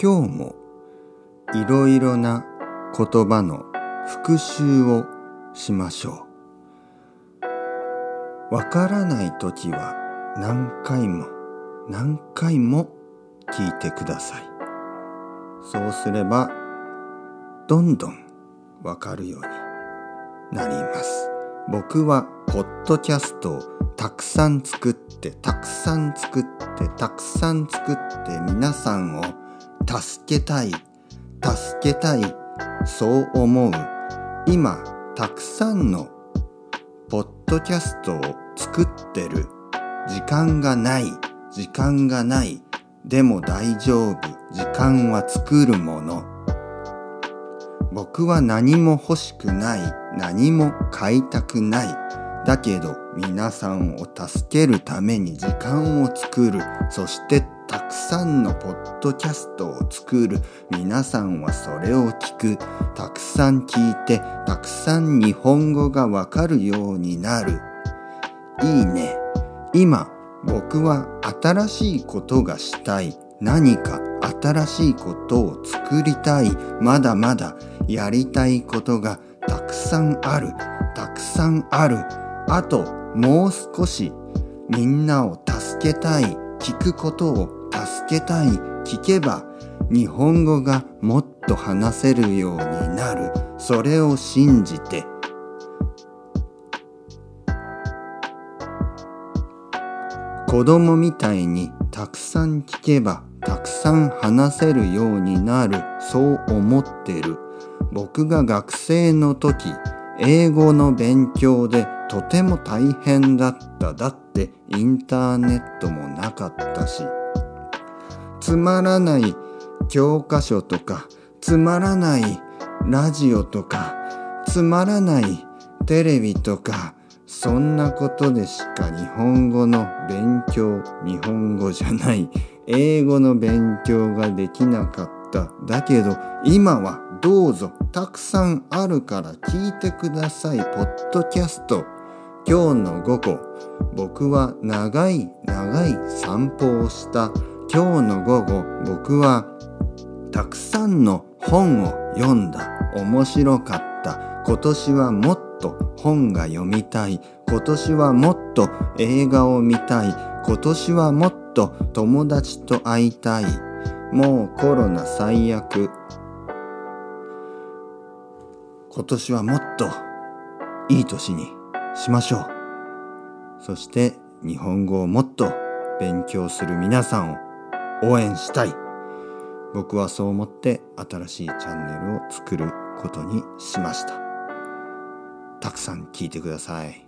今日もいろいろな言葉の復習をしましょう。わからないときは何回も何回も聞いてください。そうすればどんどんわかるようになります。僕はポッドキャストをたくさん作ってたくさん作ってたくさん作って皆さんを助けたい助けたいそう思う今たくさんのポッドキャストを作ってる。時間がない時間がないでも大丈夫時間は作るもの。僕は何も欲しくない何も買いたくない。だけど皆さんを助けるために時間を作る。そしてたくさんのポッドキャストを作る皆さんはそれを聞く。たくさん聞いてたくさん日本語がわかるようになる。いいね。今僕は新しいことがしたい。何か新しいことを作りたい。まだまだやりたいことがたくさんある。たくさんある。あともう少しみんなを助けたい。聞くことをけたい聞けば日本語がもっと話せるようになる。それを信じて。子供みたいにたくさん聞けばたくさん話せるようになる。そう思ってる。僕が学生の時英語の勉強でとても大変だった。だってインターネットもなかったし。つまらない教科書とかつまらないラジオとかつまらないテレビとかそんなことでしか日本語の勉強日本語じゃない英語の勉強ができなかった。だけど今はどうぞたくさんあるから聞いてください。ポッドキャスト。今日の午後僕は長い長い散歩をした。今日の午後僕はたくさんの本を読んだ。面白かった。今年はもっと本が読みたい。今年はもっと映画を見たい。今年はもっと友達と会いたい。もうコロナ最悪。今年はもっといい年にしましょう。そして日本語をもっと勉強する皆さんを応援したい。僕はそう思って新しいチャンネルを作ることにしました。たくさん聞いてください。